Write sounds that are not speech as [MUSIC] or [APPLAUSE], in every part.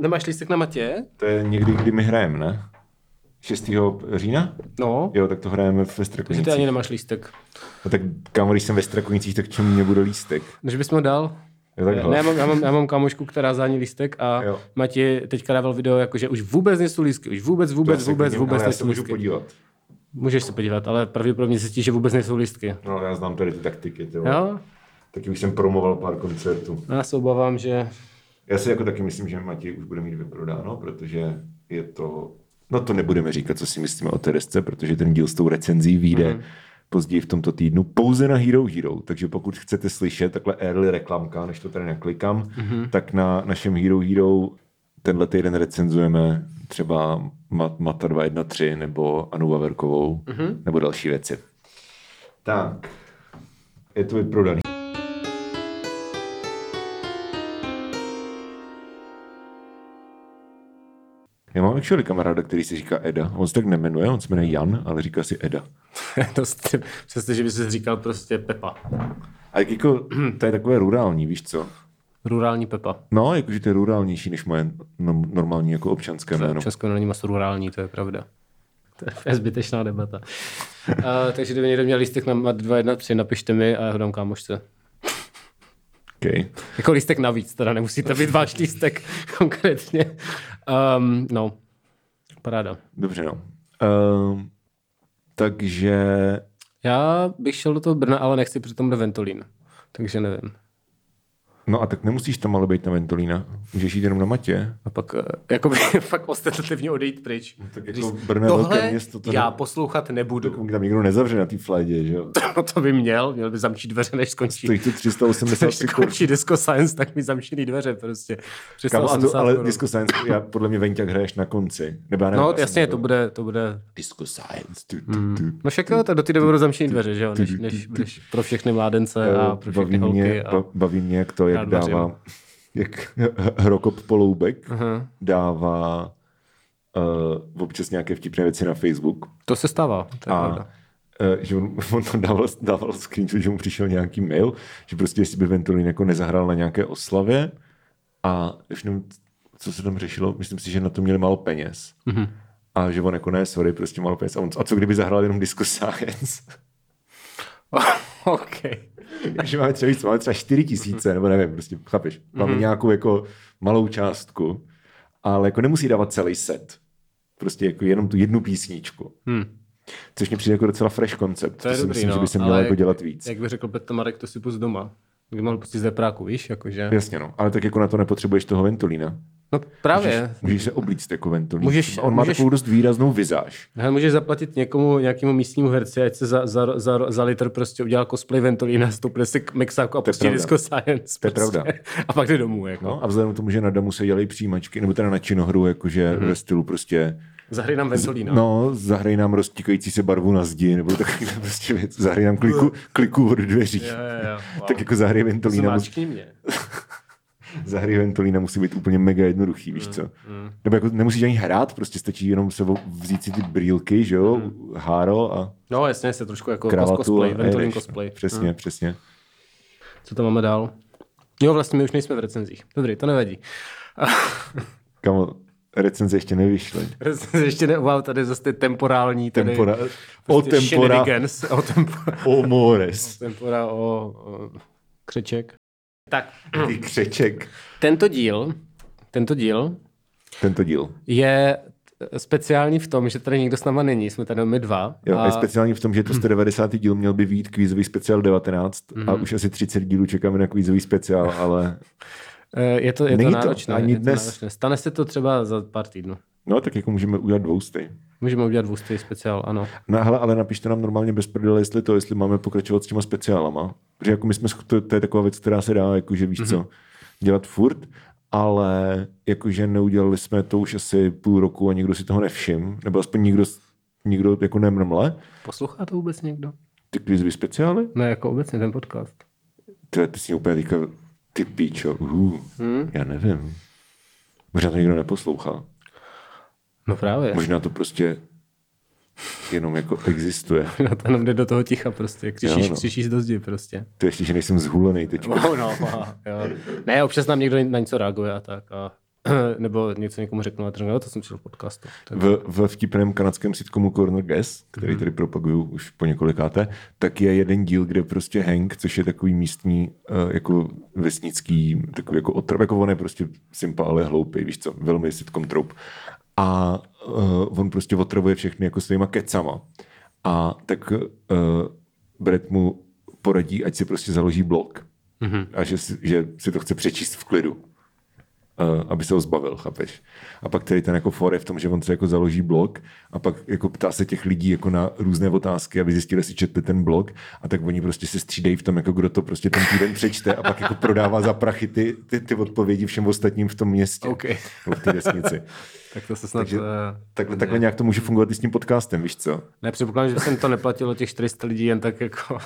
Nemáš lístek na Matě? To je někdy, kdy my hrajeme, ne? 6. října? No. Jo, tak to hrajeme ve Takže ty Strakonicích. ani nemáš lístek. No tak kámo, když jsem ve Strakonicích, tak čemu mě bude lístek? Než bys ho dal? Jo, takhle. Ne, já mám, já, mám, já mám kamošku, která zání lístek a Jo. Mati teďka dával video, jako, že už vůbec nejsou lístky, už vůbec, To vůbec, vůbec, vůbec se nejsou můžu lístky. podívat. Můžeš se podívat, ale pravděpodobně zjistí, že vůbec nejsou lístky. No, já znám tady ty taktiky, ty. Jo? Taky už jsem promoval pár koncertů. Já se obávám, že Já si jako taky myslím, že Matěj už bude mít vyprodáno, protože je to... No to nebudeme říkat, co si myslíme o té desce, protože ten díl s tou recenzí vyjde mm. později v tomto týdnu pouze na Hero Hero. Takže pokud chcete slyšet takhle early reklamka, než to tady naklikám, mm-hmm. tak na našem Hero Hero tenhle týden recenzujeme třeba Mat- Mata 213 nebo Anu Vaverkovou mm-hmm. nebo další věci. Tak, je to vyprodaný. Já mám actually kamaráda, který si říká Eda. On se tak nemenuje, on se jmenuje Jan, ale říká si Eda. [LAUGHS] dost, přestože by si říkal prostě Pepa. A jak jako, [CLEARS THROAT] to je takové rurální, víš co? Rurální Pepa. No, jakože to je rurálnější než moje no, normální jako občanské jméno. Česko není moc rurální, to je pravda. To je zbytečná debata. uh, [LAUGHS] takže kdyby někdo měl lístek na Mat 213, napište mi a já ho dám kámošce. Okay. Jako lístek navíc, teda nemusíte být váš lístek [LAUGHS] konkrétně. Um, no, paráda. Dobře, no. Um, takže Já bych šel do toho Brna, ale nechci přitom do Ventolín. Takže nevím. No a tak nemusíš tam ale být na Ventolína. Můžeš jít jenom na Matě. A pak uh, jakoby [LAUGHS] fakt ostentativně odejít pryč. tak jako Říct, Brno je tohle velké město, to já ne- poslouchat nebudu. Tak tam nikdo nezavře na té flajdě, že jo? [LAUGHS] No to by měl, měl by zamčít dveře, než skončí. Stojí to 380 Než sekund. skončí Disco Science, tak mi zamčí dveře prostě. A 380 to, ale korun. Disco Science, já, podle mě Venťák hraješ na konci. Nebo já nevím, No jasně, to bude, to bude Disco Science. Tu, tu, tu. No však do té doby budou zamčený dveře, že jo, než, než, než pro všechny mládence a pro všechny baví, mě, holky. Baví mě, jak to, jak dává, jak [LAUGHS] Hrokop Poloubek Aha. dává uh, občas nějaké vtipné věci na Facebook. To se stává, to je pravda. A uh, že on, [LAUGHS] on tam dával, dával screenshot, že mu přišel nějaký mail, že prostě jestli by Ventolin jako nezahrál na nějaké oslavě a už nevím, co se tam řešilo, myslím si, že na to měli málo peněz. Mm-hmm. A že on jako ne, sorry, prostě málo peněz. A, on, a co kdyby zahrál jenom Disco Science? [LAUGHS] OK. Že máme třeba víc, máme třeba 4 tisíce, nebo nevím, prostě, chápeš, máme Mhm. mm-hmm. nějakou jako malou částku, ale jako nemusí dávat celý set. Prostě jako jenom tu jednu písničku. Hmm. Což mi přijde jako docela fresh koncept. To je si dobrý, myslím, no, že by se mělo jako jak- dělat víc. Jak by řekl Petr Marek, to si pust doma. Kdy mohl pustit z Vepráku, víš, jakože. Jasně, no. Ale tak jako na to nepotřebuješ toho Ventolína. No právě. Můžeš se oblíct jako Ventolín. Můžeš- On má můžeš- takovou dost výraznou vizáž. Hele, můžeš zaplatit někomu, nějakému místnímu herci, ať se za, za, za, za litr prostě udělá cosplay Ventolína, stoupne si k mixáku a pustí. Disco Science. To je prostě. pravda. [LAUGHS] A pak jde domů, jako. No a vzhledem k tomu, že na Damu se dělají přijímačky, nebo teda na činohru, jakože Mhm. mm-hmm. ve stylu prostě Zahraj nám Ventolína. No, zahraj nám roztíkající se barvu na zdi, nebo takový [LAUGHS] prostě věc. Zahraj nám kliku, kliku od dveří. Jo, jo, jo. Wow. [LAUGHS] Tak jako zahraj Ventolína, mus, Zmáčkni mě. Zahraj Ventolína musí být úplně mega jednoduchý, víš co? Nebo jako nemusíš ani hrát, prostě stačí jenom se vzít si ty brýlky, že jo, háro a No jasně, se trošku jako kravatu cosplay, jedeš. cosplay. Přesně, hmm. přesně. Co tam máme dál? Jo, vlastně my už nejsme v recenzích. Dobrý, to nevadí. [LAUGHS] Kamo, recenze ještě nevyšly. Recenze ještě ne, wow, tady zase ty temporální, tady Tempora, prostě o tempora, o tempora, o mores. [LAUGHS] tempora, o, o křeček. Tak, Ty křeček. tento díl, tento díl Tento díl. je speciální v tom, že tady nikdo s náma není, jsme tady my dva. Jo, a je speciální v tom, že to 190. díl měl by být kvízový speciál 19 Mhm. a už asi 30 dílů čekáme na kvízový speciál, ale je to, je to Není to náročné. ani je to dnes. náročné. Stane se to třeba za pár týdnů. no tak jako můžeme udělat dvoustej. Můžeme udělat dvoustý speciál, ano. No hele, ale napište nám normálně bez prdele, jestli to, jestli máme pokračovat s těma speciálama. Protože jako my jsme, to, to je taková věc, která se dá, jakože víš co, dělat furt, ale jakože neudělali jsme to už asi půl roku a nikdo si toho nevšim, nebo aspoň nikdo, nikdo jako nemrmle. Poslouchá to vůbec někdo? Ty kvízový speciály? Ne, jako obecně ten podcast. To ty si úplně teďka, ty píčo, uh, hmm? já nevím. Možná to nikdo neposlouchá. No právě. Možná to prostě jenom jako existuje. [LAUGHS] No to jenom jde do toho ticha prostě, křičíš, Jo, no. křičíš do zdi prostě. To ještě, že nejsem zhulený teď. No, no, aha, jo. Ne, občas nám někdo na něco reaguje a tak. A [CLEARS THROAT] nebo něco někomu řeknu a řeknu, no, to jsem četl v podcastu. Tak... v, v vtipném kanadském sitcomu Corner Gas, který Mhm. tady propaguju už po několikáté, tak je jeden díl, kde prostě Hank, což je takový místní uh, jako vesnický, takový jako otrv, jako on je prostě simpa, ale hloupý, víš co, velmi sitcom trope. A uh, on prostě otravuje všechny jako svýma kecama. A tak uh, Brett mu poradí, ať si prostě založí blog. Mm-hmm. A že si, že si to chce přečíst v klidu aby se ho zbavil, chápeš? A pak tady ten jako for je v tom, že on se jako založí blog a pak jako ptá se těch lidí jako na různé otázky, aby zjistili, jestli četli ten blog a tak oni prostě se střídají v tom, jako kdo to prostě ten týden přečte a pak jako prodává za prachy ty, ty, ty odpovědi všem ostatním v tom městě. OK. Nebo v té vesnici. [LAUGHS] tak to se snad... Takže uh, takhle, takhle nějak to může fungovat i s tím podcastem, víš co? Ne, předpokládám, že jsem to neplatilo těch 400 lidí jen tak jako...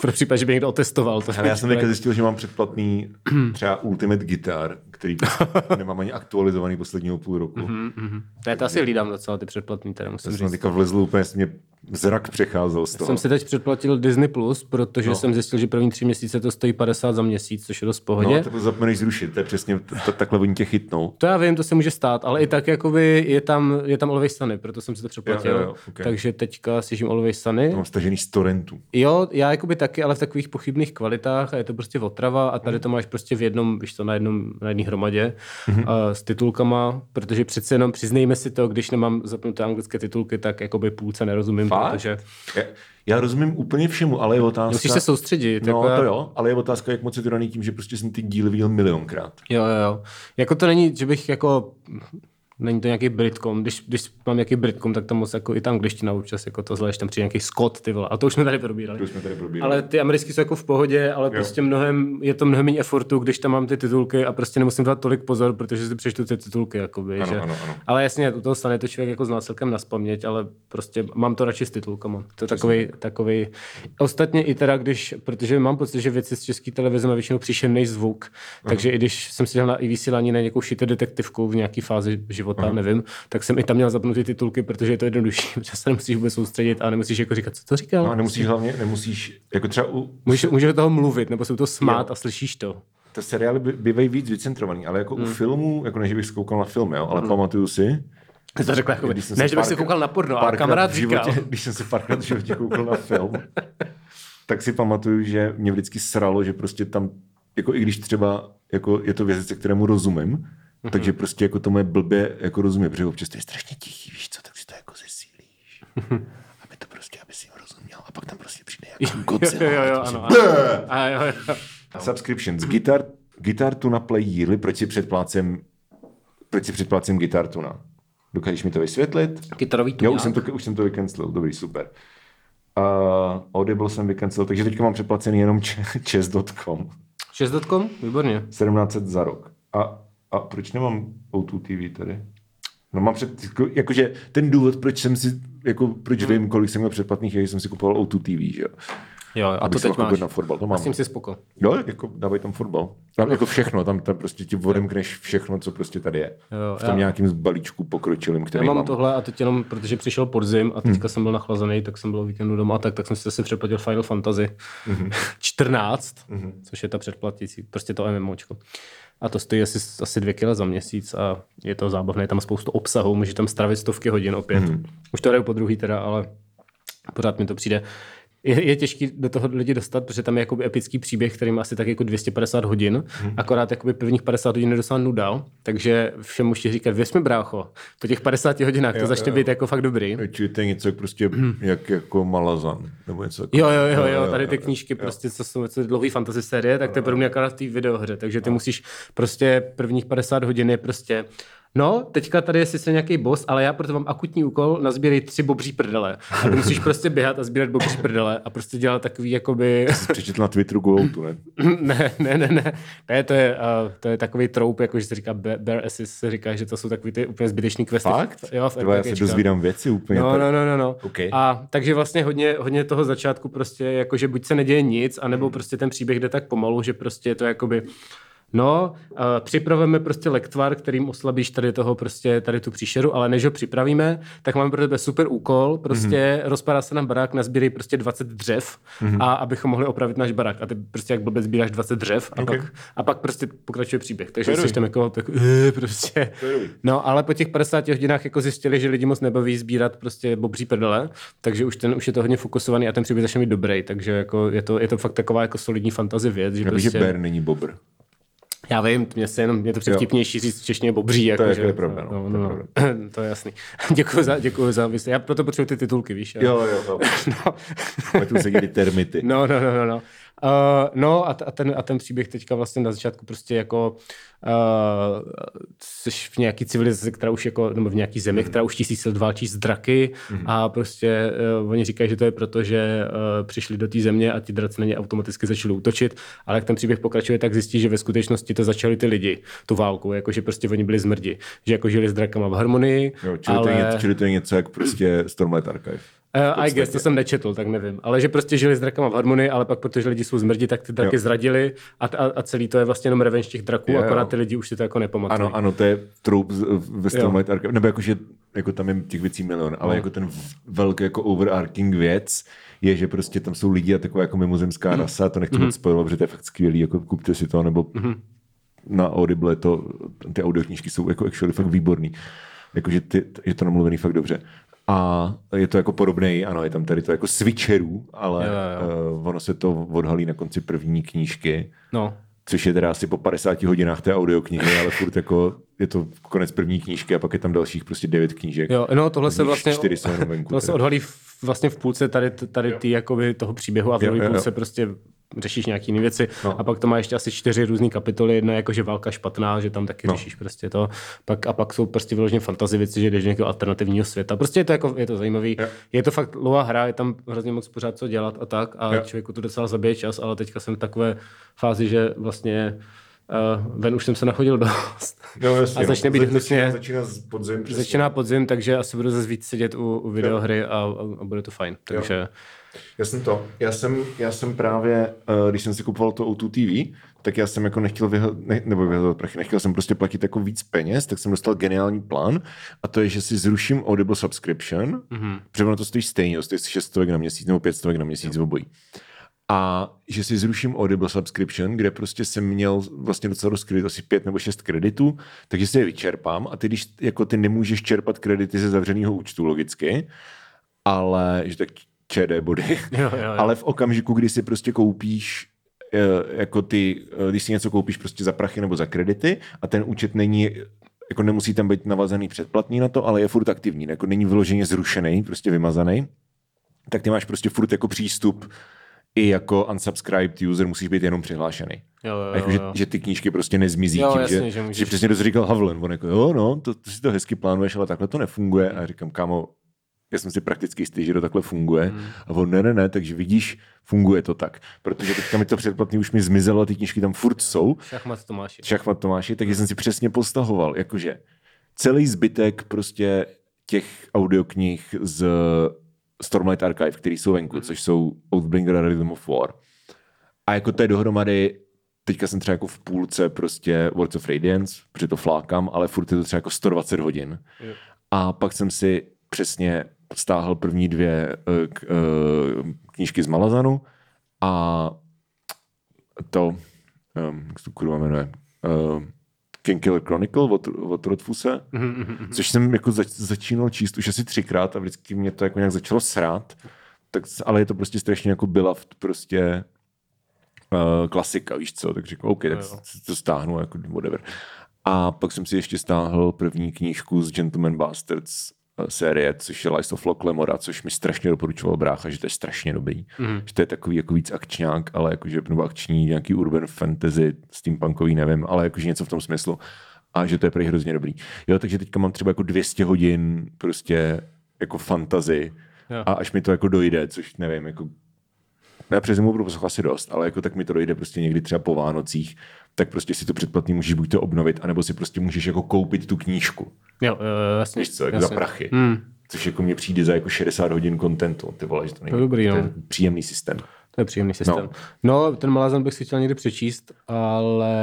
pro případ, že by někdo otestoval. To Ale já jsem teďka zjistil, že mám předplatný třeba Ultimate Guitar, který prostě nemám ani aktualizovaný posledního půl roku. Mhm. Ne, to asi hlídám docela ty předplatný, teda musím Já jsem říct. teďka vlezl úplně, mě zrak přecházel z toho. Jsem si teď předplatil Disney+, Plus, protože no. jsem zjistil, že první tři měsíce to stojí 50 za měsíc, což je dost pohodě. No, to zapomeneš zrušit, to je přesně, t- t- takhle oni tě chytnou. To já vím, to se může stát, ale i tak jakoby je tam, je tam Always Sunny, proto jsem si to předplatil. Jo, jo, jo, okay. Takže teďka slyším Always Sunny. To mám stažený z torrentu. Jo, já jakoby taky, ale v takových pochybných kvalitách a je to prostě otrava a tady to máš prostě v jednom, víš to, na jednom, na jedné hromadě Mhm. a s titulkama, protože přece jenom přiznejme si to, když nemám zapnuté anglické titulky, tak jakoby půlce nerozumím, Fakt? protože Já, já rozumím úplně všemu, ale je otázka... musíš se soustředit. No, jako já- to jo, ale je otázka, jak moc je to daný tím, že prostě jsem ty díly viděl milionkrát. Jo, jo, jo. Jako to není, že bych jako Není to nějaký Britcom. Když, když mám nějaký Britcom, tak tam moc jako i ta angličtina občas jako to že tam přijde nějaký Scott, ty vole. A to už jsme tady probírali. To jsme tady probírali. Ale ty americký jsou jako v pohodě, ale jo. prostě mnohem, je to mnohem méně effortu, když tam mám ty titulky a prostě nemusím dát tolik pozor, protože si přečtu ty titulky. Jakoby, Ano, že... ano, ano. Ale jasně, u toho stane to člověk jako zná celkem na spaměť, ale prostě mám to radši s titulkama. To je takový, takový. Ostatně i teda, když, protože mám pocit, že věci z české televize má většinou příšerný zvuk, takže i když jsem si dal na i vysílání na nějakou šité detektivku v nějaké fázi života, Aha. nevím, tak jsem i tam měl zapnutý titulky, protože je to jednodušší, [LAUGHS] protože se nemusíš vůbec soustředit a nemusíš jako říkat, co to říkal. No a nemusíš hlavně, nemusíš, jako třeba u, Můžeš, můžeš do toho mluvit, nebo se toho smát Jo. a slyšíš to. ty seriály by- bývají víc vycentrovaný, ale jako Hmm. u filmů, jako než bych zkoukal na film, jo, ale pamatuju si, to řekl jako, když jsem ne, se že bych párkrát- koukal na porno, ale kamarád životě, říkal. [LAUGHS] když jsem se párkrát v životě koukal na film, tak si pamatuju, že mě vždycky sralo, že prostě tam, jako i když třeba jako je to věc, kterému rozumím, Mhm. takže prostě jako tomu je blbě jako rozumím, protože občas to je strašně tichý, víš co, tak si to jako zesílíš. aby to prostě, aby si jim rozuměl. A pak tam prostě přijde jako Jo, [LAUGHS] Godzilla. jo, jo, a to ano. si- ano. A jo, jo. Subscriptions. Guitar, Guitar Tuna Play Yearly, proč si předplácím, proč si předplácím Guitar Tuna? Dokážeš mi to vysvětlit? Kytarový Jo, tuňák. už jsem to, už jsem to vycancelil, dobrý, super. Uh, Audible jsem vycancelil, takže teďka mám předplacený jenom č- [LAUGHS] chess.com. 6.com? Výborně. 1700 za rok. A, a proč nemám O2 TV tady? No mám před, jako- jakože ten důvod, proč jsem si, jako proč vím, kolik jsem měl předplatných, je, že jsem si kupoval O2 TV, že jo. Jo, a Abych to teď máš. na fotbal, to A mám. s tím si spoko. Jo, jako dávají tam fotbal. Tam jako všechno, tam, tam prostě ti odemkneš všechno, co prostě tady je. Jo, v tom já- nějakým balíčku pokročilým, Já který mám mám. tohle a teď jenom, protože přišel podzim a teďka jsem byl nachlazený, tak jsem byl o víkendu doma, tak, tak jsem si zase předplatil Final Fantasy 14, což je ta předplatící, prostě to MMOčko. A to stojí asi, asi dvě kila za měsíc a je to zábavné, je tam spoustu obsahu, může tam stravit stovky hodin opět. Už to hraju po druhý teda, ale pořád mi to přijde. Je, je těžký do toho lidi dostat, protože tam je jakoby epický příběh, který má asi tak jako 250 hodin, hmm. akorát jakoby prvních 50 hodin je docela nuda, takže všem můžete říkat, věř mi brácho, po těch 50 hodinách to Jo, začne jo. být jako fakt dobrý. Čili to je něco jak prostě [CLEARS THROAT] jak jako Malazan, nebo něco jako- Jo, jo, jo, jo, tady ty knížky prostě, co jsou co dlouhý fantasy série, tak to je pro mě akorát v té videohře, takže ty musíš prostě prvních 50 hodin je prostě No, teďka tady je sice nějaký boss, ale já proto mám akutní úkol, nazbírej tři bobří prdele. A ty musíš prostě běhat a sbírat bobří prdele a prostě dělat takový jakoby... Přečetl na Twitteru Goutu, ne? ne, [LAUGHS] ne, ne, ne. Ne, to je, uh, to je takový troup, jako že se říká Bear Assist, se říká, že to jsou takový ty úplně zbytečný questy. Fakt? Jo, v já se dozvídám věci úplně. No, no, no, no, no. OK. A takže vlastně hodně, hodně toho začátku prostě, jakože buď se neděje nic, anebo prostě ten příběh jde tak pomalu, že prostě je to jakoby No, uh, připravujeme prostě lektvar, kterým oslabíš tady toho prostě, tady tu příšeru, ale než ho připravíme, tak máme pro tebe super úkol, prostě mm-hmm. rozpadá se nám barák, nazbírej prostě 20 dřev mm-hmm. a abychom mohli opravit náš barák. A ty prostě jak blbec sbíráš 20 dřev a, okay. pak, a pak prostě pokračuje příběh. Takže jsi tam jako, tak, uh, prostě. No, ale po těch 50 hodinách jako zjistili, že lidi moc nebaví sbírat prostě bobří prdele, takže už ten už je to hodně fokusovaný a ten příběh začne být dobrý, takže jako je to, je to fakt taková jako solidní fantazie věc. Že, prostě... že Bear není bobr. Já vím, mě se jenom, mě to převtipnější říct češtině bobří. Jako, to je, že, je pravda. No, no, no, no, to je [LAUGHS] jasný. [LAUGHS] děkuji za, děkuji za vysvětlení. Já proto potřebuji ty titulky, víš? Jo, jo, jo. [LAUGHS] no. tu se termity. No, no, no, no. no. Uh, no a, a, ten, a ten příběh teďka vlastně na začátku prostě jako uh, jsi v nějaký civilizaci, která už jako, nebo v nějaký zemi, mm. která už tisíc let válčí s draky mm. a prostě uh, oni říkají, že to je proto, že uh, přišli do té země a ti draci na ně automaticky začali útočit, ale jak ten příběh pokračuje, tak zjistí, že ve skutečnosti to začali ty lidi, tu válku, jako že prostě oni byli zmrdi, že jako žili s drakama v harmonii. Jo, čili, ale... to je něco, čili to je něco jak prostě Stormlight Archive. Uh, I guess, to jsem nečetl, tak nevím. Ale že prostě žili s drakama v harmonii, ale pak, protože lidi jsou zmrdi, tak ty draky jo. zradili a, a, a, celý to je vlastně jenom revenge těch draků, jo, akorát ty lidi už si to jako nepamatují. Ano, ano, to je troub ve Stormlight Archive, nebo jakože jako tam je těch věcí milion, ale no. jako ten velký jako overarching věc je, že prostě tam jsou lidi a taková jako mimozemská mm. rasa, to nechci mm. moc spojovat, protože to je fakt skvělý, jako kupte si to, nebo mm. na Audible to, ty audioknížky jsou jako actually fakt výborný. Jakože ty, je to namluvený fakt dobře. A je to jako podobný, ano, je tam tady to jako switcherů, ale jo, jo. Uh, ono se to odhalí na konci první knížky. No. Což je teda asi po 50 hodinách té audioknihy, ale furt jako je to konec první knížky a pak je tam dalších prostě devět knížek. Jo, no tohle se vlastně, čtyři jsou venku, tohle se odhalí vlastně v půlce tady, tady ty, jakoby toho příběhu a v druhé půlce prostě řešíš nějaké jiné věci no. a pak to má ještě asi čtyři různé kapitoly, jedna jako, že válka špatná, že tam taky no. řešíš prostě to, pak, a pak jsou prostě vyloženě fantasy věci, že jdeš do nějakého alternativního světa. Prostě je to, jako, je to zajímavý. Jo. Je to fakt dlouhá hra, je tam hrozně moc pořád co dělat a tak a jo. člověku to docela zabije čas, ale teďka jsem v takové fázi, že vlastně Uh, ven už jsem se nachodil dost. No, jasně, a začne být hnusně. Začíná podzim. Přesně. Začíná podzim, takže asi budu zase víc sedět u, u videohry a, a, bude to fajn. Takže jo. Já jsem to. Já jsem, já jsem právě, uh, když jsem si kupoval to O2 TV, tak já jsem jako nechtěl vyhledat, ne, nebo vyhledat prachy, nechtěl jsem prostě platit jako víc peněz, tak jsem dostal geniální plán a to je, že si zruším Audible subscription, mm-hmm. protože ono to stojí stejně, stojí 600 na měsíc nebo 500 na měsíc v obojí. A že si zruším Audible subscription, kde prostě jsem měl vlastně docela dost kredit, asi pět nebo šest kreditů, takže si je vyčerpám a ty, když jako ty nemůžeš čerpat kredity ze zavřeného účtu logicky, ale že tak ČD body, jo, jo, jo. ale v okamžiku, kdy si prostě koupíš eh, jako ty, eh, když si něco koupíš prostě za prachy nebo za kredity a ten účet není jako nemusí tam být navazený předplatný na to, ale je furt aktivní, jako není vyloženě zrušený, prostě vymazaný, tak ty máš prostě furt jako přístup i jako unsubscribed user musíš být jenom přihlášený. Jo, jo, jako, že, že, ty knížky prostě nezmizí jo, tím, jasně, že, že, můžeš... že přesně to říkal Havlen, on jako jo, no, to, to si to hezky plánuješ, ale takhle to nefunguje a říkám, kámo, já jsem si prakticky jistý, že to takhle funguje. Hmm. A on, ne, ne, ne, takže vidíš, funguje to tak. Protože teďka mi to předplatný už mi zmizelo a ty knížky tam furt jsou. Šachmat Tomáši. Šachmat Tomáši, takže jsem si přesně postahoval, jakože celý zbytek prostě těch audioknih z Stormlight Archive, který jsou venku, hmm. což jsou Oathbringer a Rhythm of War. A jako to je dohromady teďka jsem třeba jako v půlce prostě Words of Radiance, protože to flákám, ale furt je to třeba jako 120 hodin. Jo. A pak jsem si přesně stáhl první dvě uh, k, uh, knížky z Malazanu a to, um, jak se to kurva jmenuje, uh, King Killer Chronicle od, od Rodfuse, mm-hmm. což jsem jako zač, začínal číst už asi třikrát a vždycky mě to jako nějak začalo srát, tak, ale je to prostě strašně jako byla prostě uh, klasika, víš co, tak řekl, OK, tak no, to stáhnu, jako whatever. A pak jsem si ještě stáhl první knížku z Gentleman Bastards série, což je Lies of Lock Lemora, což mi strašně doporučoval brácha, že to je strašně dobrý. Mm. Že to je takový jako víc akčňák, ale jakože, nebo akční nějaký urban fantasy, steampunkový, nevím, ale jakože něco v tom smyslu. A že to je prý hrozně dobrý. Jo, takže teďka mám třeba jako 200 hodin prostě jako fantazy a až mi to jako dojde, což nevím, jako já přes zimu budu poslouchat asi dost, ale jako tak mi to dojde prostě někdy třeba po Vánocích, tak prostě si to předplatný můžeš buď to obnovit, anebo si prostě můžeš jako koupit tu knížku. Jo, jasně. Víš co, jako jasně. za prachy. Hmm. Což jako mě přijde za jako 60 hodin kontentu. Ty vole, že to není to dobrý, to no. příjemný systém. Nepříjemný systém. No. no, ten Malazan bych si chtěl někdy přečíst, ale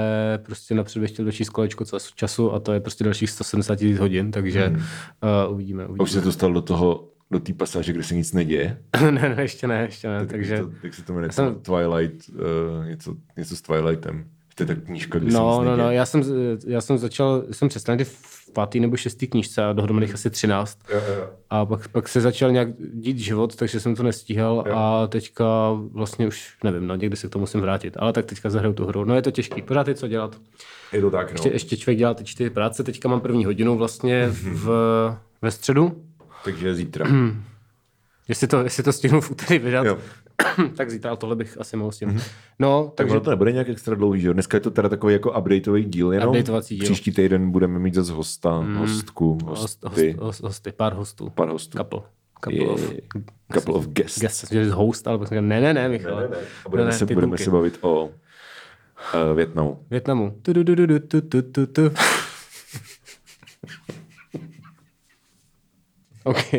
prostě napřed bych chtěl dočíst kolečko času a to je prostě dalších 170 tisíc hodin, takže hmm. uh, uvidíme, uvidíme. Už se dostal do toho, do té pasáže, kde se nic neděje? [LAUGHS] ne, ne, ještě ne, ještě ne. Tak, takže... To, jak se to jmenuje? Jsem... Twilight, uh, něco, něco s Twilightem. To je ta knížka, kde no, se no, no, já jsem, já jsem začal, jsem přestal v pátý nebo šestý knížce a dohromady asi třináct. Jo, jo. A pak, pak se začal nějak dít život, takže jsem to nestíhal jo. a teďka vlastně už nevím, no někdy se k tomu musím vrátit. Ale tak teďka zahraju tu hru. No je to těžký, pořád je co dělat. Je to tak, no. Ještě, ještě člověk dělá ty čtyři práce, teďka mám první hodinu vlastně [LAUGHS] v, ve středu. Takže zítra. [CLEARS THROAT] jestli, to, jestli to stihnu v úterý vydat, jo. [CLEARS THROAT] tak zítra tohle bych asi mohl stihnout. Mm-hmm. No, takže... Tak to nebude nějak extra dlouhý, že jo? Dneska je to teda takový jako updateový díl jenom. Updateovací díl. Příští týden budeme mít zase hosta, mm. hostku, hosty. Host, host, hosty, pár hostů. Pár hostů. Couple. Couple, je, of, couple of guests. Guests, že host, ale ne, ne, ne, Michal. Ne, ne, ne. A budeme, ne, se, budeme se bavit o uh, Větnamu. Větnamu. Tu, tu, tu, tu, tu, tu, tu, tu. OK.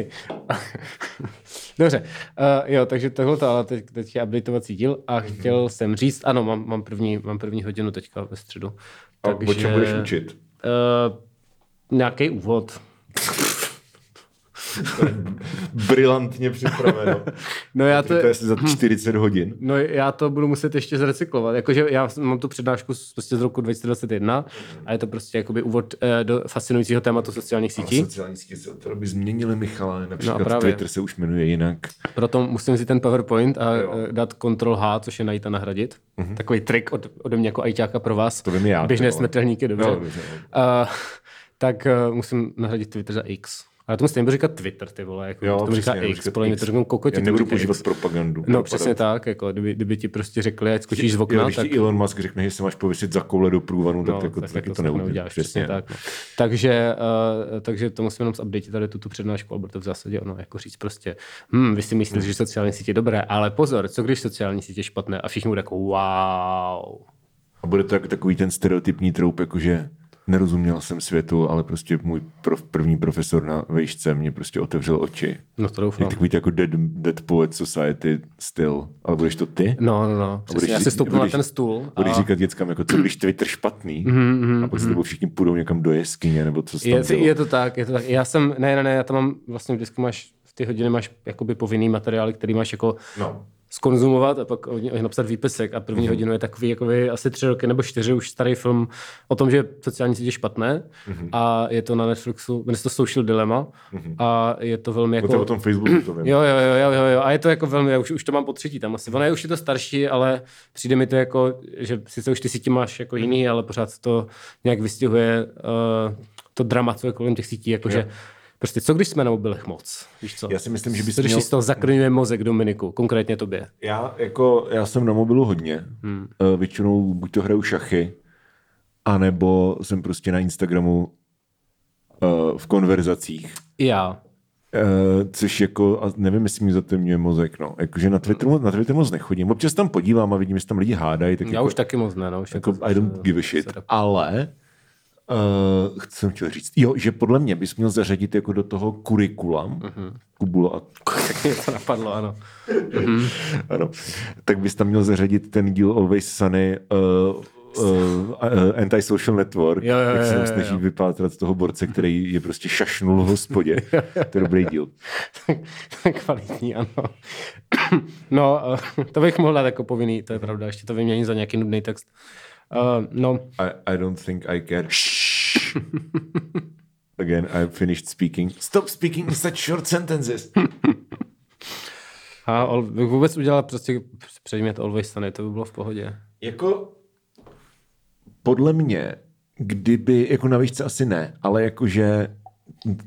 Dobře, uh, jo, takže tohle to, ale teď, teď je updateovací díl a mm-hmm. chtěl jsem říct, ano, mám, mám, první, mám první hodinu teďka ve středu. A takže, o čem budeš učit? Uh, nějaký úvod. [LAUGHS] [LAUGHS] Brilantně připraveno. no já to, to je za 40 hodin. No já to budu muset ještě zrecyklovat. Jakože já mám tu přednášku prostě z roku 2021 a je to prostě jakoby úvod eh, do fascinujícího tématu sociálních sítí. Ale sociální sítě se to by změnili, Michala. Například no právě. Twitter se už jmenuje jinak. Proto musím si ten PowerPoint a jo. Eh, dát Ctrl H, což je najít a nahradit. Uh-huh. Takový trik od, ode mě jako ajťáka pro vás. To vím já. Běžné smrtelníky, dobře. No, dobře. Uh, tak uh, musím nahradit Twitter za X. Ale tomu stejně říkat Twitter, ty vole, jako jo, tomu říká X, podle mě to řeknu kokoti. Já nebudu používat propagandu. No přesně tak, jako kdyby, kdyby ti prostě řekli, ať skočíš z okna. Jo, když tak... Elon Musk řekne, že se máš pověsit za koule do průvanu, no, tak, jako, tak, taky to, to neuděláš. Přesně, přesně tak. No. Takže, uh, takže to musím jenom update tady tuto přednášku, ale to v zásadě ono, jako říct prostě, hm, vy si myslíte, hmm. že sociální sítě je dobré, ale pozor, co když sociální sítě je špatné a všichni budou jako wow. A bude to jako takový ten stereotypní troup, jakože nerozuměl jsem světu, ale prostě můj prof, první profesor na vejšce mě prostě otevřel oči. No to doufám. Je takový jako dead, dead Poet Society styl. Ale budeš to ty? No, no, no. Přesně, budeš, já si stoupnu na ten stůl. Budeš a... říkat dětskám, jako co když Twitter špatný mm-hmm, mm-hmm, a pak se mm-hmm. všichni půjdou někam do jeskyně, nebo co je, je, to tak, je to tak. Já jsem, ne, ne, ne, já tam mám, vlastně vždycky máš, v ty hodiny máš jakoby povinný materiály, který máš jako no skonzumovat a pak o něj napsat výpisek. A první mm-hmm. hodinu je takový jako asi tři roky nebo čtyři už starý film o tom, že sociální sítě je špatné mm-hmm. a je to na Netflixu, jmenuje to Social Dilemma mm-hmm. a je to velmi jako... To je o tom Facebooku, to vím. Jo, jo, jo, jo, jo, a je to jako velmi, já už, už to mám po třetí tam asi. Ono je už je to starší, ale přijde mi to jako, že sice už ty sítě máš jako jiný, ale pořád to nějak vystihuje uh, to drama, co je kolem těch sítí, jakože Prostě co když jsme na mobilech moc? Víš co? Já si myslím, že bys když měl... to zakrňuje mozek Dominiku, konkrétně tobě? Já, jako, já jsem na mobilu hodně. Hmm. Uh, většinou buď to hraju šachy, anebo jsem prostě na Instagramu uh, v konverzacích. Já. Uh, což jako, a nevím, jestli mi zatemňuje mozek, no. Jakože na Twitteru, na Twitteru moc nechodím. Občas tam podívám a vidím, jestli tam lidi hádají. Tak Já jako, už taky moc ne, no. Už jako, jako I don't give a shit. Ale Uh, jsem chtěl říct, jo, že podle mě bys měl zařadit jako do toho kurikula, uh-huh. kubula. Tak [LAUGHS] mě to napadlo, ano. uh-huh. ano. Tak bys tam měl zařadit ten díl Always Sunny uh, uh, uh, Antisocial Network, jo, jo, jak se tam snaží vypátrat z toho borce, který je prostě šašnul v hospodě. [LAUGHS] to je dobrý díl. Kvalitní, ano. no, uh, to bych mohl dát jako povinný, to je pravda, ještě to vymění za nějaký nudný text. Uh, no. I, I don't think I can. Shh. Again, I finished speaking. Stop speaking in such short sentences. A bych vůbec udělal prostě předmět Always Sunny, to by bylo v pohodě. Jako podle mě, kdyby, jako na výšce asi ne, ale jakože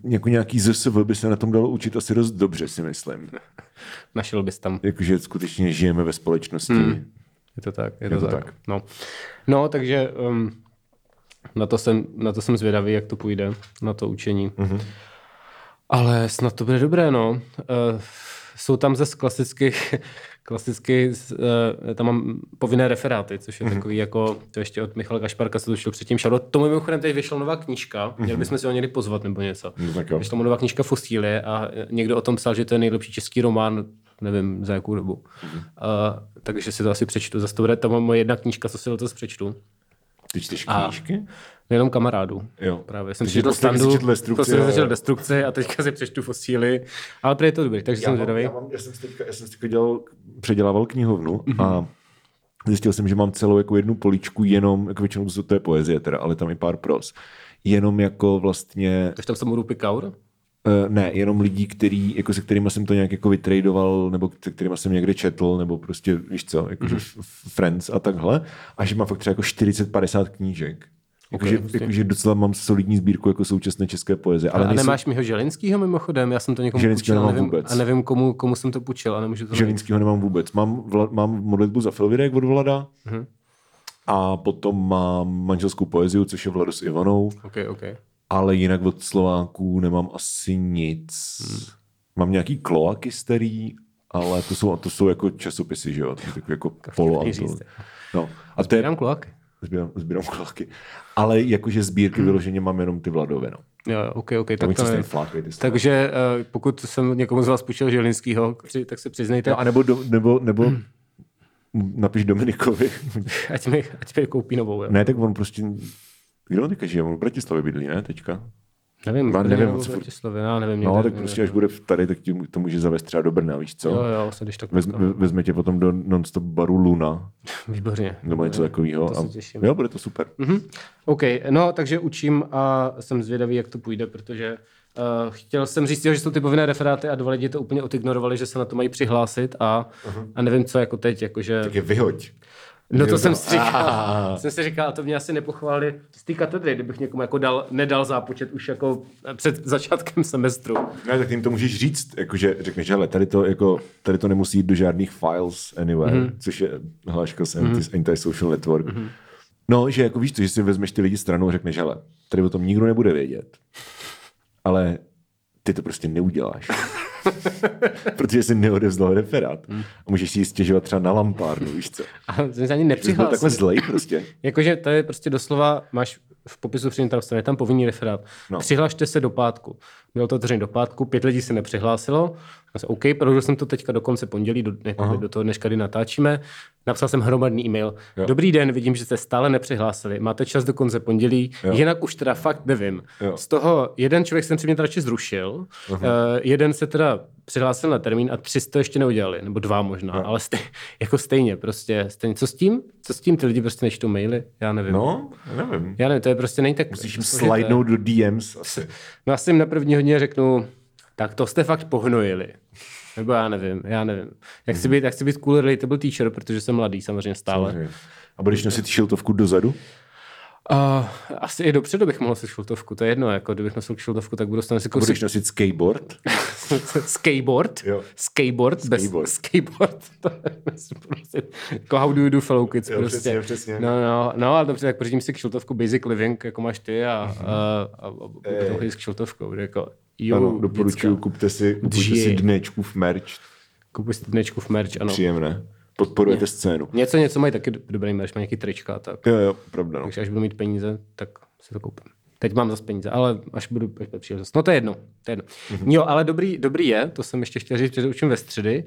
jako nějaký ZSV by se na tom dalo učit asi dost dobře, si myslím. [LAUGHS] Našel bys tam. Jakože skutečně žijeme ve společnosti. Hmm. Je to tak, je, je to, to tak. tak. No. no, takže um, na, to jsem, na to jsem zvědavý, jak to půjde, na to učení. Mm-hmm. Ale snad to bude dobré, no. Uh, jsou tam ze klasických, [LAUGHS] klasicky, uh, tam mám povinné referáty, což je mm-hmm. takový jako, to ještě od Michala Kašparka se to šlo předtím šalo. Tomu mimochodem teď vyšla nová knížka, mm-hmm. měli bychom si ho někdy pozvat nebo něco. No. Vyšla mu nová knížka Fosílie a někdo o tom psal, že to je nejlepší český román, nevím za jakou dobu. Mm-hmm. Uh, takže si to asi přečtu. Zase to bude tam moje jedna knížka, co si letos přečtu. Ty čteš A- knížky? Jenom kamarádů. Jo. Právě jsem Takže si četl posledně jsi standu, Destrukci, to jsem začal destrukci a teďka si přečtu fosíly. Ale prý je to dobrý, takže jsem mám, zvědavý. já, mám, já, jsem si teďka, já jsem si teďka dělal, předělával knihovnu Mhm. mm-hmm. a zjistil jsem, že mám celou jako jednu poličku jenom, jako většinou to, je poezie teda, ale tam i pár pros. Jenom jako vlastně, Takže tam jsem budu Pikaur? uh, ne, jenom lidí, který, jako se kterými jsem to nějak jako vytradoval, nebo se kterými jsem někde četl, nebo prostě, víš co, Mhm. mm-hmm. friends a takhle. A že mám fakt třeba jako 40-50 knížek. Jakože, hustý. jakože docela mám solidní sbírku jako současné české poezie. Ale a nejsem, nemáš mýho Želinskýho mimochodem? Já jsem to někomu Želinskýho půjčil nevím, vůbec. a nevím komu, komu jsem to půjčil a nemůžu to. Želinskýho nemám vůbec. Mám, vla, mám modlitbu za Filvidek od Vlada Mhm. a potom mám manželskou poezii, což je Vlado s Ivanou, OK, OK. ale jinak od Slováků nemám asi nic. Hmm. Mám nějaký kloaky starý, ale to jsou, to jsou jako časopisy, že jo? Takový jako polo. No, a to je, kloaky. Sbírám, sbírám kloaky. Ale jakože sbírky vyloženě mám jenom ty Vladové, no. Jo, OK, OK. Tak to to ten nevím. flák, ty slova. Takže uh, pokud jsem někomu z vás půjčil Želinskýho, při- tak se přiznejte, No, a nebo, do, nebo, nebo Hmm. napiš Dominikovi. [LAUGHS] ať, mi, ať mi koupí novou. Jo. ne, tak on prostě... Kde on teďka žije? On v Bratislavě bydlí, ne, teďka? Nevím, Brně nevím, moc furt- Bratislavě, já nevím. No, někde, tak někde. prostě až bude tady, tak ti, to může zavést třeba do Brna, víš co? Jo, jo, se když tak Vez, ve- vezme tě potom do non-stop baru Luna, [LAUGHS] Výborně. nebo něco takového. to těším. Jo, bude to super. Mhm. OK, no takže učím a jsem zvědavý, jak to půjde, protože uh, chtěl jsem říct, jo, že jsou ty povinné referáty a dva lidi to úplně odignorovali, že se na to mají přihlásit a, a nevím, co jako teď, jakože... Tak je vyhoď. No to Jo, jsem si říkal, Ah. [LAUGHS] jsem si říkal, a to mě asi nepochválili z té katedry, kdybych někomu jako dal, nedal zápočet už jako před začátkem semestru. Ne, tak jim to můžeš říct, jakože řekneš, hele, tady to, jako, tady to nemusí jít do žádných files anywhere, Mhm. mm-hmm. což je hláška z anti, anti-social network. Mm-hmm. No, že jako víš to, že si vezmeš ty lidi stranou a řekneš, hele, tady o tom nikdo nebude vědět, ale ty to prostě neuděláš. [LAUGHS] Protože jsi neodevzdal referát. Mhm. A můžeš si stěžovat třeba na lampárnu, víš co. A jsem se ani nepřihlásil. takhle zlej prostě. [LAUGHS] Jakože to je prostě doslova, máš v popisu přední strany, je tam povinný referát. No. No. Přihlašte se do pátku. Bylo to otevřené do pátku, pět lidí se nepřihlásilo. Já jsem, OK, prodloužil jsem to teďka do konce pondělí, do, jako do toho dneška, kdy natáčíme. Napsal jsem hromadný e-mail. Jo. Dobrý den, vidím, že jste stále nepřihlásili. Máte čas do konce pondělí, Jo. jinak už teda fakt nevím. Jo. Z toho jeden člověk jsem si mě teda radši zrušil, uh, jeden se teda přihlásil na termín a tři to ještě neudělali, nebo dva možná, Jo. ale stej, jako stejně, prostě stejně. Co s tím? Co s tím? Ty lidi prostě nečtou maily? Já nevím. No, nevím. Já nevím, to je prostě není tak Musíš jim složité. slidenout do DMs asi. No asi na první hodině řeknu, tak to jste fakt pohnojili. Nebo já nevím, já nevím. Jak chci být, jak chci být cool relatable teacher, protože jsem mladý samozřejmě stále. Samozřejmě. A budeš nosit šiltovku dozadu? Uh, asi i dopředu bych mohl nosit šiltovku, to je jedno, jako kdybych nosil šiltovku, tak budu stanout si kousek Budeš nosit skateboard? [LAUGHS] skateboard, Jo. skateboard, bez Skateboard. skateboard, [LAUGHS] to je prostě, jako how do you do fellow kids, Jo, prostě. přesně, přesně. No, no, no, ale dobře, tak pořídím si kšiltovku basic living, jako máš ty a, a, a, a potom chodit s jako jo, Ano, doporučuju, děcka. kupte si, kupujte si dnečku v merch. Kupuj si dnečku v merch, ano. Příjemné. Podporujete scénu. Něco, něco mají taky do- dobrý merch, mají nějaký trička tak. Jo, jo, pravda. No. Takže až budu mít peníze, tak si to koupím. Teď mám zase peníze, ale až budu až příležitost. No to je jedno. To je jedno. Mm-hmm. Jo, ale dobrý, dobrý je, to jsem ještě chtěl říct, že učím ve středy.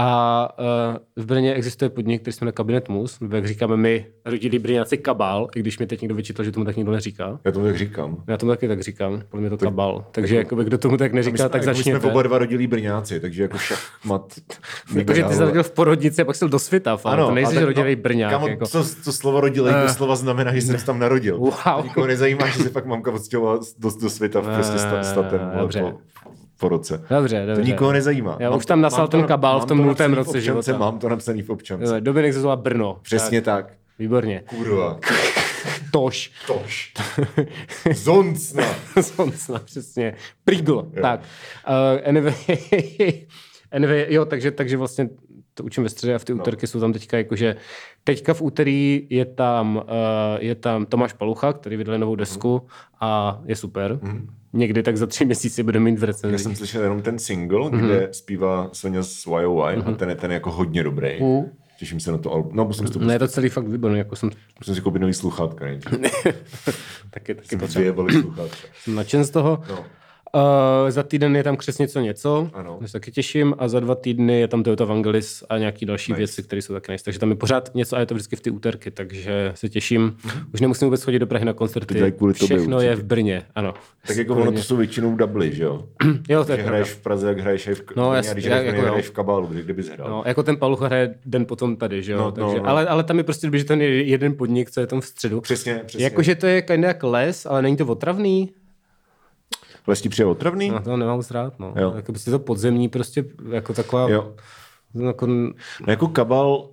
A uh, v Brně existuje podnik, který se jmenuje Kabinet Mus, nebo jak říkáme my, rodilí Brňáci Kabal, i když mi teď někdo vyčítal, že tomu tak nikdo neříká. Já tomu tak říkám. Já tomu taky tak říkám, podle mě to kabal. Takže jakoby, kdo tomu tak neříká, jsme, tak jako my jsme začněte. oba dva rodilí Brňáci, takže jako šachmat. [LAUGHS] Jakože ty jsi narodil v porodnici a pak jsi do světa, ale to nejsi, že rodilej Brňák. Kamo, jako. co, co slovo rodilej, to slova znamená, že jsem se tam narodil. Wow. Nikoho nezajímá, že se fakt mamka odstěhovala do, do světa prostě sta, statem Eh, dobře. Po, roce. Dobře, dobře. To nikoho nezajímá. Já Mám už tam naslal mám ten kabál v tom to nultém roce občance, života. Mám to napsaný v občance. Dominik se zvolá Brno. Přesně tak. Tak, výborně. Kurva. Tož. Tož. Zoncna. Sonsna, přesně. Prigl. Tak. Uh, anyway, [LAUGHS] anyway, jo, takže, takže vlastně to učím ve středě a v ty úterky jsou tam teďka jakože, teďka v úterý je tam, uh, je tam Tomáš Palucha, který vydal novou desku a je super. Někdy tak za tři měsíce bude mít v Já recenzi. jsem slyšel jenom ten single, kde zpívá Sonja z YOY a ten je ten jako hodně dobrý. Těším se na to album. No, musím to Ne, je to celý fakt výborný, jako jsem musím si koupit nový sluchátka. [LAUGHS] taky, taky Jsem potřeba. Jsem nadšen z toho. No. Uh, za týden je tam křes něco něco, Ano. to se taky těším, a za dva týdny je tam Toyota Vangelis a nějaký další nice. věci, které jsou taky nice. Takže tam je pořád něco a je to vždycky v ty úterky, takže se těším. Už nemusím vůbec chodit do Prahy na koncerty. kvůli tobě Všechno je určitě. v Brně, ano. Tak jako ono to jsou většinou dubly, že jo? [CLEARS THROAT] Jo, to je hraješ v Praze, jak hraješ i v No, jasně, a když v jako hraješ v kabálu, kde, kde bys hrál. No, jako ten Palucha hraje den potom tady, že jo? No, No, no, Takže, no. Ale, ale tam je prostě dobrý, že ten je jeden podnik, co je tam v středu. Přesně, přesně. Jakože to je jak les, ale není to otravný. Vlastně přijde otravný? No, to nemám rád, no. Jo. Jako prostě to podzemní, prostě jako taková... Jo. Jako, No jako kabal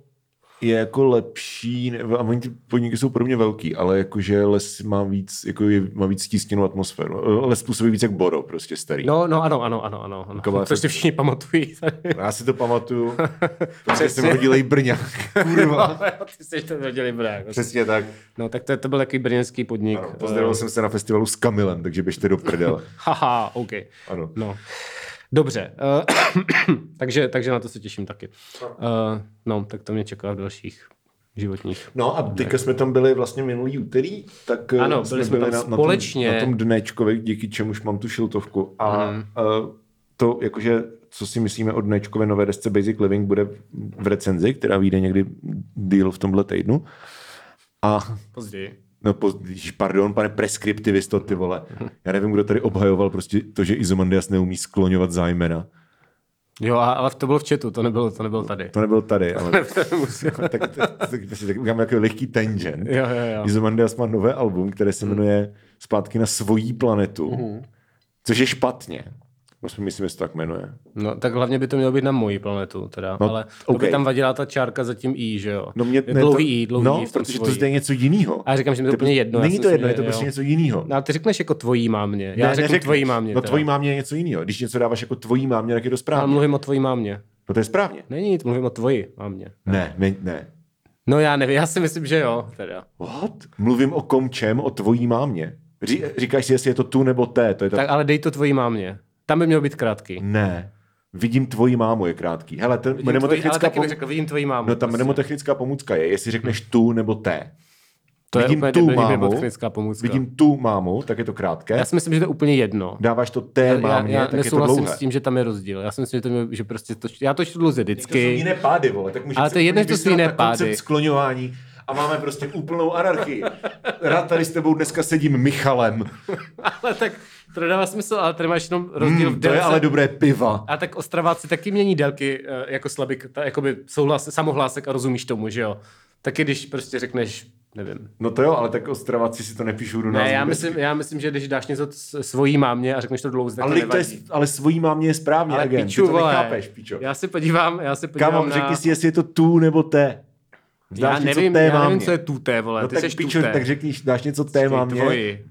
je jako lepší, a oni ty podniky jsou pro mě velký, ale jakože les má víc, jako je, má víc stísněnou atmosféru. Les působí víc jak Boro, prostě starý. no, no, ano, ano, ano, ano. ano. To prostě všichni pamatují. Já si to pamatuju, [LAUGHS] protože jsem hodilej Brňák. Kurva. [LAUGHS] Ty jsi to věděli, brák. Přesně tak. No, tak to, to byl takový brněnský podnik. Ano, pozdravil jsem se na festivalu s Kamilem, takže běžte do prdele. [LAUGHS] Haha, OK. Ano. No. Dobře, uh, [COUGHS] takže, takže na to se těším taky. Uh, no, tak to mě čeká v dalších životních. No a teďka jsme tam byli vlastně minulý úterý, tak eh, Ano, byli jsme tam na, společně. Na tom, na tom dnečkovi, díky čemuž mám tu šiltovku. A uh, to jakože, co si myslíme o dnečkové nové desce Basic Living, bude v recenzi, která vyjde někdy díl v tomhle týdnu. A Později. No, po, pardon, pane preskriptivisto, ty vole. Já nevím, kdo tady obhajoval prostě to, že Izomandias neumí skloňovat zájmena. Jo, ale to bylo v chatu, to nebylo, to nebylo tady. To nebyl tady, ale [LAUGHS] [LAUGHS] tak, tak, tak, tak, tak uděláme jako lehký tangent. Jo, jo, jo. Izomandias má nové album, které se jmenuje Zpátky na svojí planetu, což je špatně. Myslím, myslím, že se to tak jmenuje. No, tak hlavně by to mělo být na moji planetu, teda. No, ale to by OK. tam vadila ta čárka za tím I, že jo? No mě, ne, dlouhý to, I, dlouhý no, I protože svojí. to zde je něco jiného. A já říkám, že mi to úplně jedno. já Není to jedno, je to prostě něco jiného. No, ale ty řekneš jako tvojí mámě. Já řeknu neřekneš. tvojí mámě. No tvojí mámě je něco jiného. Když něco dáváš jako tvojí mámě, tak je to správně. mluvím o tvojí mámě. No to je správně. Není, mluvím o tvoji mámě. Ne, ne, ne. No já nevím, já si myslím, že jo, teda. What? Mluvím o kom čem, o tvojí mámě. Ří, říkáš si, jestli je to tu nebo té. To je ta... Tak ale dej to tvojí mámě. Tam by měl být krátký. Ne. Vidím tvoji mámu je krátký. Hele, ten Vidím tvojí, ale mnemotechnická, taky bych pom... řekl, vidím tvojí mámu. no, ta prostě. mnemotechnická pomůcka je, jestli řekneš tu nebo té. to je vidím úplně tu mámu, pomůcka. Vidím tu mámu, tak je to krátké. Já si myslím, že to je úplně jedno. Dáváš to té Já, mámě, já tak je to dlouhé. s tím, že tam je rozdíl. Já si myslím, že, to je, že prostě to, já to čtu dlouze To jsou vždycky. jiné pády, vole. Tak můžeme Ale to je jedno, že to jsou jiné pády. skloňování a máme prostě úplnou anarchii. Rád tady s tebou dneska sedím Michalem. [LAUGHS] ale tak to nedává smysl, ale tady máš jenom rozdíl v Hmm, to je délce. ale dobré piva. A tak Ostraváci taky mění délky eh, jako slabik, ta, jakoby souhlas, samohlásek a rozumíš tomu, že jo. Taky když prostě řekneš, nevím. No to jo, ale tak Ostravaci si to nepíšou do nás. Ne, já vůbec. myslím, já myslím, že když dáš něco svojí mámě a řekneš to dlouze, tak ale, to to je, ale svojí mámě je správně, ale agent. piču, Ty to nechápeš, pičo. já se podívám, já se podívám Kámo, na... řekni si, jestli je to tu nebo té. já Dáš něco nevím, té já mámě. nevím, co je tuté, vole, No ty tak pičo, tuté. tak řekni, dáš něco té mámě. Tvoji.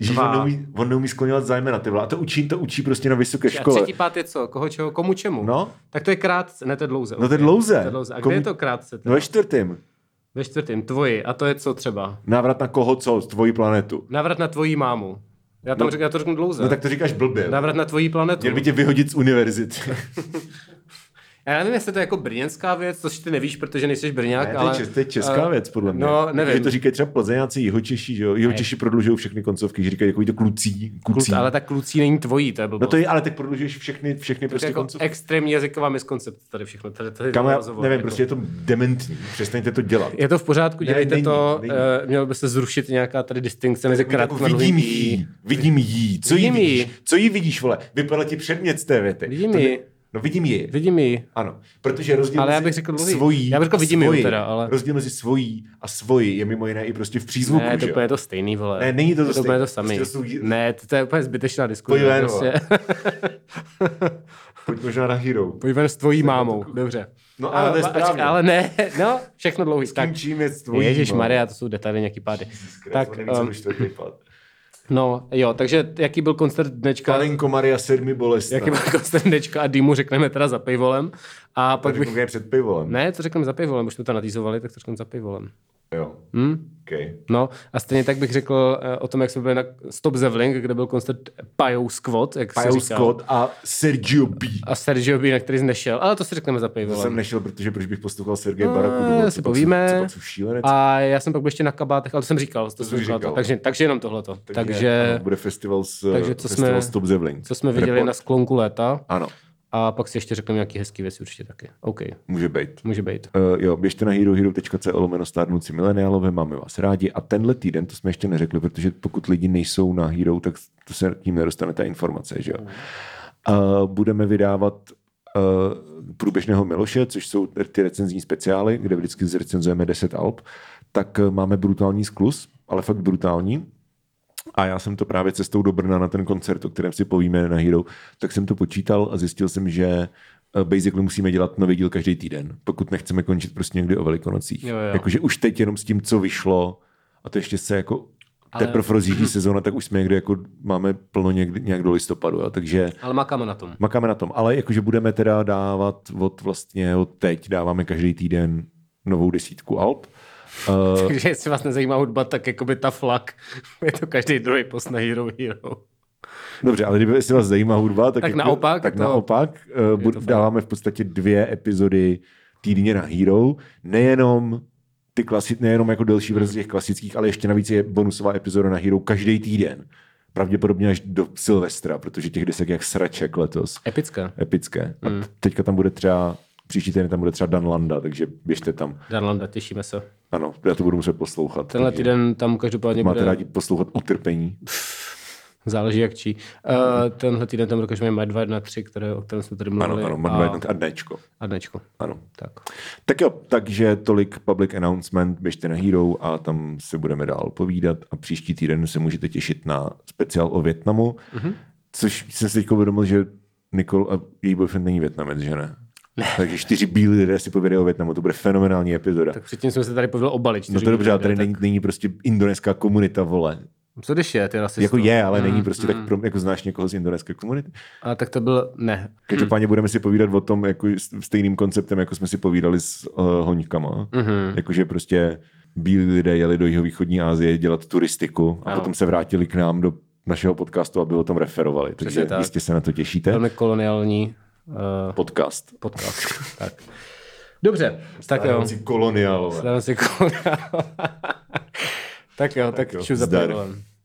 Dva. on neumí, on neumí skloňovat zájmena, ty vole. A to učí, to učí prostě na vysoké A škole. třetí pát je co? Koho čeho? Komu čemu? No. Tak to je krátce, ne to je dlouze. No to je dlouze. To je dlouze. A Komu- kde je to krátce? No Teda? ve čtvrtým. Ve čtvrtém, tvoji. A to je co třeba? Návrat na koho co, z tvojí planetu. Návrat na tvoji mámu. Já, tam No- řek, já to řeknu dlouze. No tak to říkáš blbě. Návrat na tvoji planetu. Měl by tě vyhodit z univerzity. [LAUGHS] Já nevím, jestli to je jako brněnská věc, což ty nevíš, protože nejsi brňák, Ne, to, ale... je, čes, to je česká eh, věc, podle mě. No, nevím. Že to říkají třeba plzeňáci, jihočeši, že jo? Jihočeši prodlužují všechny koncovky, že říkají takový to klucí, klucí. Ale tak klucí není tvojí, to je blbost. No to je, ale tak prodlužuješ všechny, všechny to prostě jako koncovky. extrémní jazyková miskoncept tady všechno. Tady, tady Kam já, nevím, jako. prostě je to dementní. Přestaňte to dělat. Je to v pořádku, Ne, dělejte není, to, není. uh, mělo by se zrušit nějaká tady distinkce mezi Jako krátkým a vidím jí, vidím jí. Co jí vidíš? Co jí vidíš, vole? Vypadá ti předmět z té věty. Vidím jí. No vidím ji. Vidím ji. Ano, protože rozdíl Ale já bych řekl dlouhý. svojí Já bych řekl vidím ji svoji, teda, ale- Rozdíl mezi svojí a svoji je mimo jiné i prostě v přízvuku, Ne, to je to stejný, vole. Ne, není to to to stejný. to samý. Prostě to jsou- Ne, to, to je úplně zbytečná diskuze. Pojď ven, prostě. [LAUGHS] Pojď možná na Hero. Pojď ven s tvojí mámou, dobře. No, ale to je správně. Ale ne, no, všechno dlouhý. S tím čím je s tvojí Ježíš. Maria, to jsou detaily, nějaký pády. Tak, um. No, jo, takže jaký byl koncert dnečka? Panenko Maria sedmi bolest. Jaký byl koncert dnečka a Dýmu řekneme teda za pejvolem. A pak bych... před pivolem. Ne, to řekneme za pejvolem, už jsme to natýzovali, tak to řekneme za pejvolem. Jo. Hm? Okay. No a stejně tak bych řekl uh, o tom, jak jsme byli na Stop Zevling, kde byl koncert Pajou Squad, jak Pajou Scott a Sergio B. A Sergio B, na který jsi nešel, ale to si řekneme za pivolem. To jsem nešel, protože proč bych poslouchal Sergeje no, Barakudu. si povíme. Co, co, šílenec. A já jsem pak byl ještě na kabátech, ale to jsem říkal. To, to jsem říkal. To. Takže, takže jenom tohleto. Takže, takže bude festival s takže co festival jsme, Stop Zevling. Co jsme viděli Report. na sklonku léta. Ano. A pak si ještě řekneme nějaký hezký věci určitě taky. OK. Může být. Může být. Uh, jo, běžte na herohero.co lomeno stárnoucí mileniálové, máme vás rádi. A tenhle týden, to jsme ještě neřekli, protože pokud lidi nejsou na Hero, tak to se k ním nedostane ta informace, že jo. Uh, budeme vydávat uh, průběžného Miloše, což jsou ty recenzní speciály, kde vždycky zrecenzujeme 10 alb, tak uh, máme brutální sklus, ale fakt brutální. A já jsem to právě cestou do Brna na ten koncert, o kterém si povíme na Hero, tak jsem to počítal a zjistil jsem, že eh, basically musíme dělat nový díl každý týden, pokud nechceme končit prostě někdy o velikonocích. Jo, jo. Jakože už teď jenom s tím, co vyšlo, a to ještě se jako ale... teprve rozjíždí [CLEARS THROAT] sezóna, tak už jsme někdy jako máme plno někdy, nějak do listopadu, jo, takže... Ale makáme na tom. Makáme na tom, ale jakože budeme teda dávat od vlastně od teď, dáváme každý týden novou desítku Alp Uh, Takže jestli vás nezajímá hudba, tak jako by ta flak, [LAUGHS] je to každý druhý post na Hero Hero. Dobře, ale kdyby jestli vás zajímá hudba, tak, tak jako, naopak, tak to, naopak uh, bud, dáváme v podstatě dvě epizody týdně na Hero. Nejenom ty klasi- nejenom jako delší verze těch klasických, ale ještě navíc je bonusová epizoda na Hero každý týden. Pravděpodobně až do Silvestra, protože těch desek jak sraček letos. Epické. Epické. A mm. teďka tam bude třeba Příští týden tam bude třeba Dan Landa, takže běžte tam. Dan Landa, těšíme se. Ano, já to budu muset poslouchat. Tenhle týden tam každopádně Máte bude... rádi poslouchat utrpení? Záleží jak čí. Uh, tenhle týden tam dokážeme Mad 2 na 3, které, o kterém jsme tady mluvili. Ano, ano, Mad 2 a... a Dnečko. A Dnečko. Ano. Tak. tak jo, takže tolik public announcement, běžte na Hero a tam se budeme dál povídat a příští týden se můžete těšit na speciál o Větnamu, mm-hmm. což jsem si teď uvědomil, že Nicole a její boyfriend není Větnamec, že ne? [LAUGHS] Takže čtyři bílí lidé si pověděli o Větnamu, to bude fenomenální epizoda. Tak předtím jsme se tady pověděli o Bali. No to dobře, ale tady tak... není, není prostě indonéská komunita, vole. Co když je, ty rasistů? Jako je, ale mm, není prostě mm. tak, pro, jako znáš někoho z indonéské komunity. A tak to byl, ne. Každopádně mm. budeme si povídat o tom jako stejným konceptem, jako jsme si povídali s uh, hoňkama. Mm-hmm. Jakože prostě bílí lidé jeli do jihovýchodní Asie dělat turistiku a ano. potom se vrátili k nám do našeho podcastu, aby o tom referovali. Takže tak. jistě se na to těšíte. Velmi koloniální Uh, podcast. Podcast, [LAUGHS] tak. Dobře, tak jo. koloniálové. koloniálové. tak jo, tak, tak čus za